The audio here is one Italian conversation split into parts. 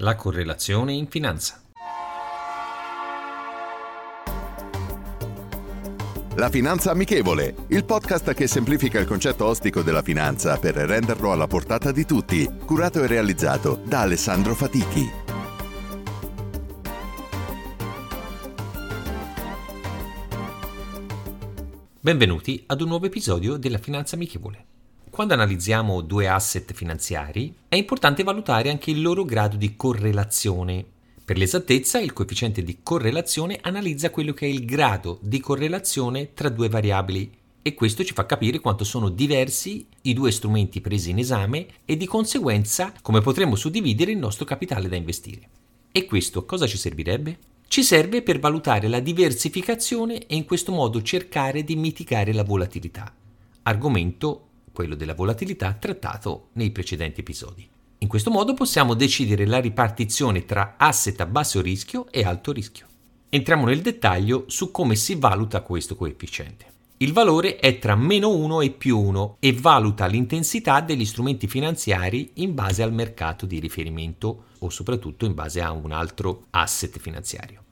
La correlazione in finanza. La Finanza Amichevole, il podcast che semplifica il concetto ostico della finanza per renderlo alla portata di tutti, curato e realizzato da Alessandro Fatichi. Benvenuti ad un nuovo episodio della Finanza Amichevole. Quando analizziamo due asset finanziari è importante valutare anche il loro grado di correlazione. Per l'esattezza, il coefficiente di correlazione analizza quello che è il grado di correlazione tra due variabili e questo ci fa capire quanto sono diversi i due strumenti presi in esame e di conseguenza come potremmo suddividere il nostro capitale da investire. E questo cosa ci servirebbe? Ci serve per valutare la diversificazione e in questo modo cercare di mitigare la volatilità, argomento, quello della volatilità, trattato nei precedenti episodi. In questo modo possiamo decidere la ripartizione tra asset a basso rischio e alto rischio. Entriamo nel dettaglio su come si valuta questo coefficiente. Il valore è tra meno 1 e più 1 e valuta l'intensità degli strumenti finanziari in base al mercato di riferimento o soprattutto in base a un altro asset finanziario.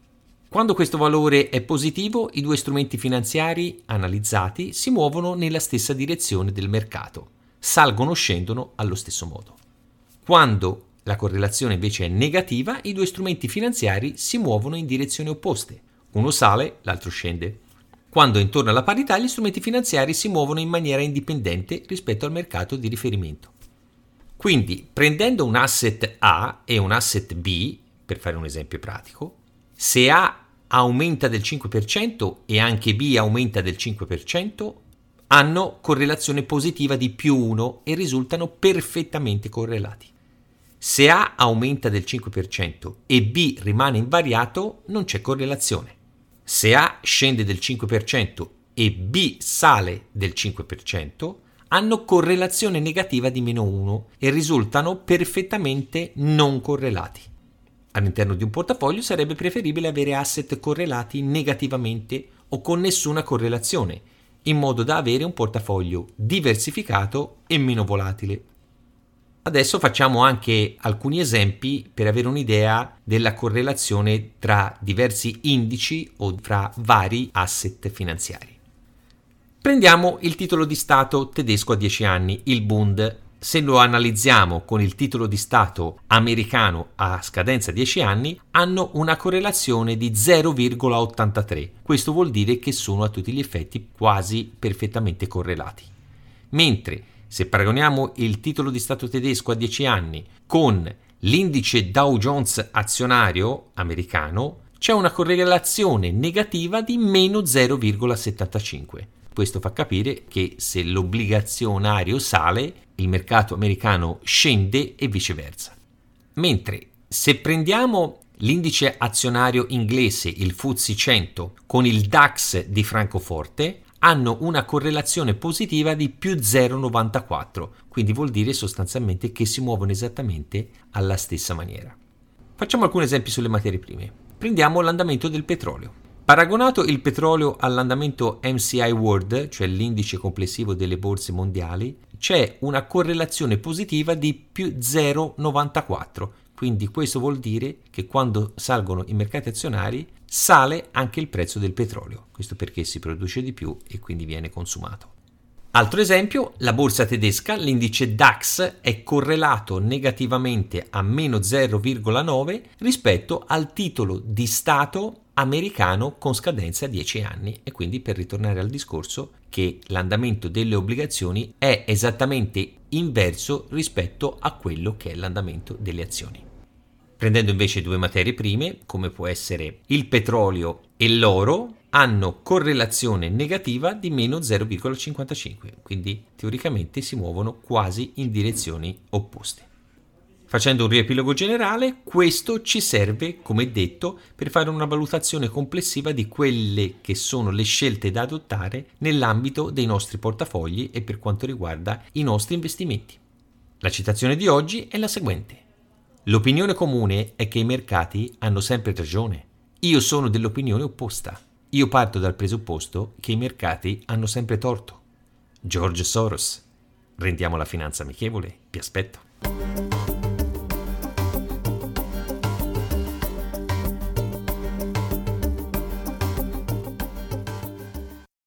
Quando questo valore è positivo, i due strumenti finanziari analizzati si muovono nella stessa direzione del mercato, salgono o scendono allo stesso modo. Quando la correlazione invece è negativa, i due strumenti finanziari si muovono in direzioni opposte. Uno sale, l'altro scende quando intorno alla parità gli strumenti finanziari si muovono in maniera indipendente rispetto al mercato di riferimento. Quindi, prendendo un asset A e un asset B, per fare un esempio pratico, se A aumenta del 5% e anche B aumenta del 5%, hanno correlazione positiva di più 1 e risultano perfettamente correlati. Se A aumenta del 5% e B rimane invariato, non c'è correlazione. Se A scende del 5% e B sale del 5%, hanno correlazione negativa di meno 1 e risultano perfettamente non correlati. All'interno di un portafoglio sarebbe preferibile avere asset correlati negativamente o con nessuna correlazione, in modo da avere un portafoglio diversificato e meno volatile. Adesso facciamo anche alcuni esempi per avere un'idea della correlazione tra diversi indici o fra vari asset finanziari. Prendiamo il titolo di Stato tedesco a 10 anni, il Bund. Se lo analizziamo con il titolo di Stato americano a scadenza 10 anni, hanno una correlazione di 0,83. Questo vuol dire che sono a tutti gli effetti quasi perfettamente correlati. Mentre se paragoniamo il titolo di Stato tedesco a 10 anni con l'indice Dow Jones azionario americano, c'è una correlazione negativa di meno 0,75. Questo fa capire che se l'obbligazionario sale, il mercato americano scende e viceversa. Mentre se prendiamo l'indice azionario inglese, il FTSE 100, con il DAX di Francoforte, hanno una correlazione positiva di più 0,94, quindi vuol dire sostanzialmente che si muovono esattamente alla stessa maniera. Facciamo alcuni esempi sulle materie prime. Prendiamo l'andamento del petrolio. Paragonato il petrolio all'andamento MCI World, cioè l'indice complessivo delle borse mondiali, c'è una correlazione positiva di più 0,94, quindi questo vuol dire che quando salgono i mercati azionari sale anche il prezzo del petrolio, questo perché si produce di più e quindi viene consumato. Altro esempio, la borsa tedesca, l'indice DAX è correlato negativamente a meno 0,9 rispetto al titolo di Stato americano con scadenza a 10 anni e quindi per ritornare al discorso che l'andamento delle obbligazioni è esattamente inverso rispetto a quello che è l'andamento delle azioni. Prendendo invece due materie prime, come può essere il petrolio e l'oro, hanno correlazione negativa di meno 0,55, quindi teoricamente si muovono quasi in direzioni opposte. Facendo un riepilogo generale, questo ci serve, come detto, per fare una valutazione complessiva di quelle che sono le scelte da adottare nell'ambito dei nostri portafogli e per quanto riguarda i nostri investimenti. La citazione di oggi è la seguente. L'opinione comune è che i mercati hanno sempre ragione. Io sono dell'opinione opposta. Io parto dal presupposto che i mercati hanno sempre torto. George Soros. Rendiamo la finanza amichevole. Vi aspetto.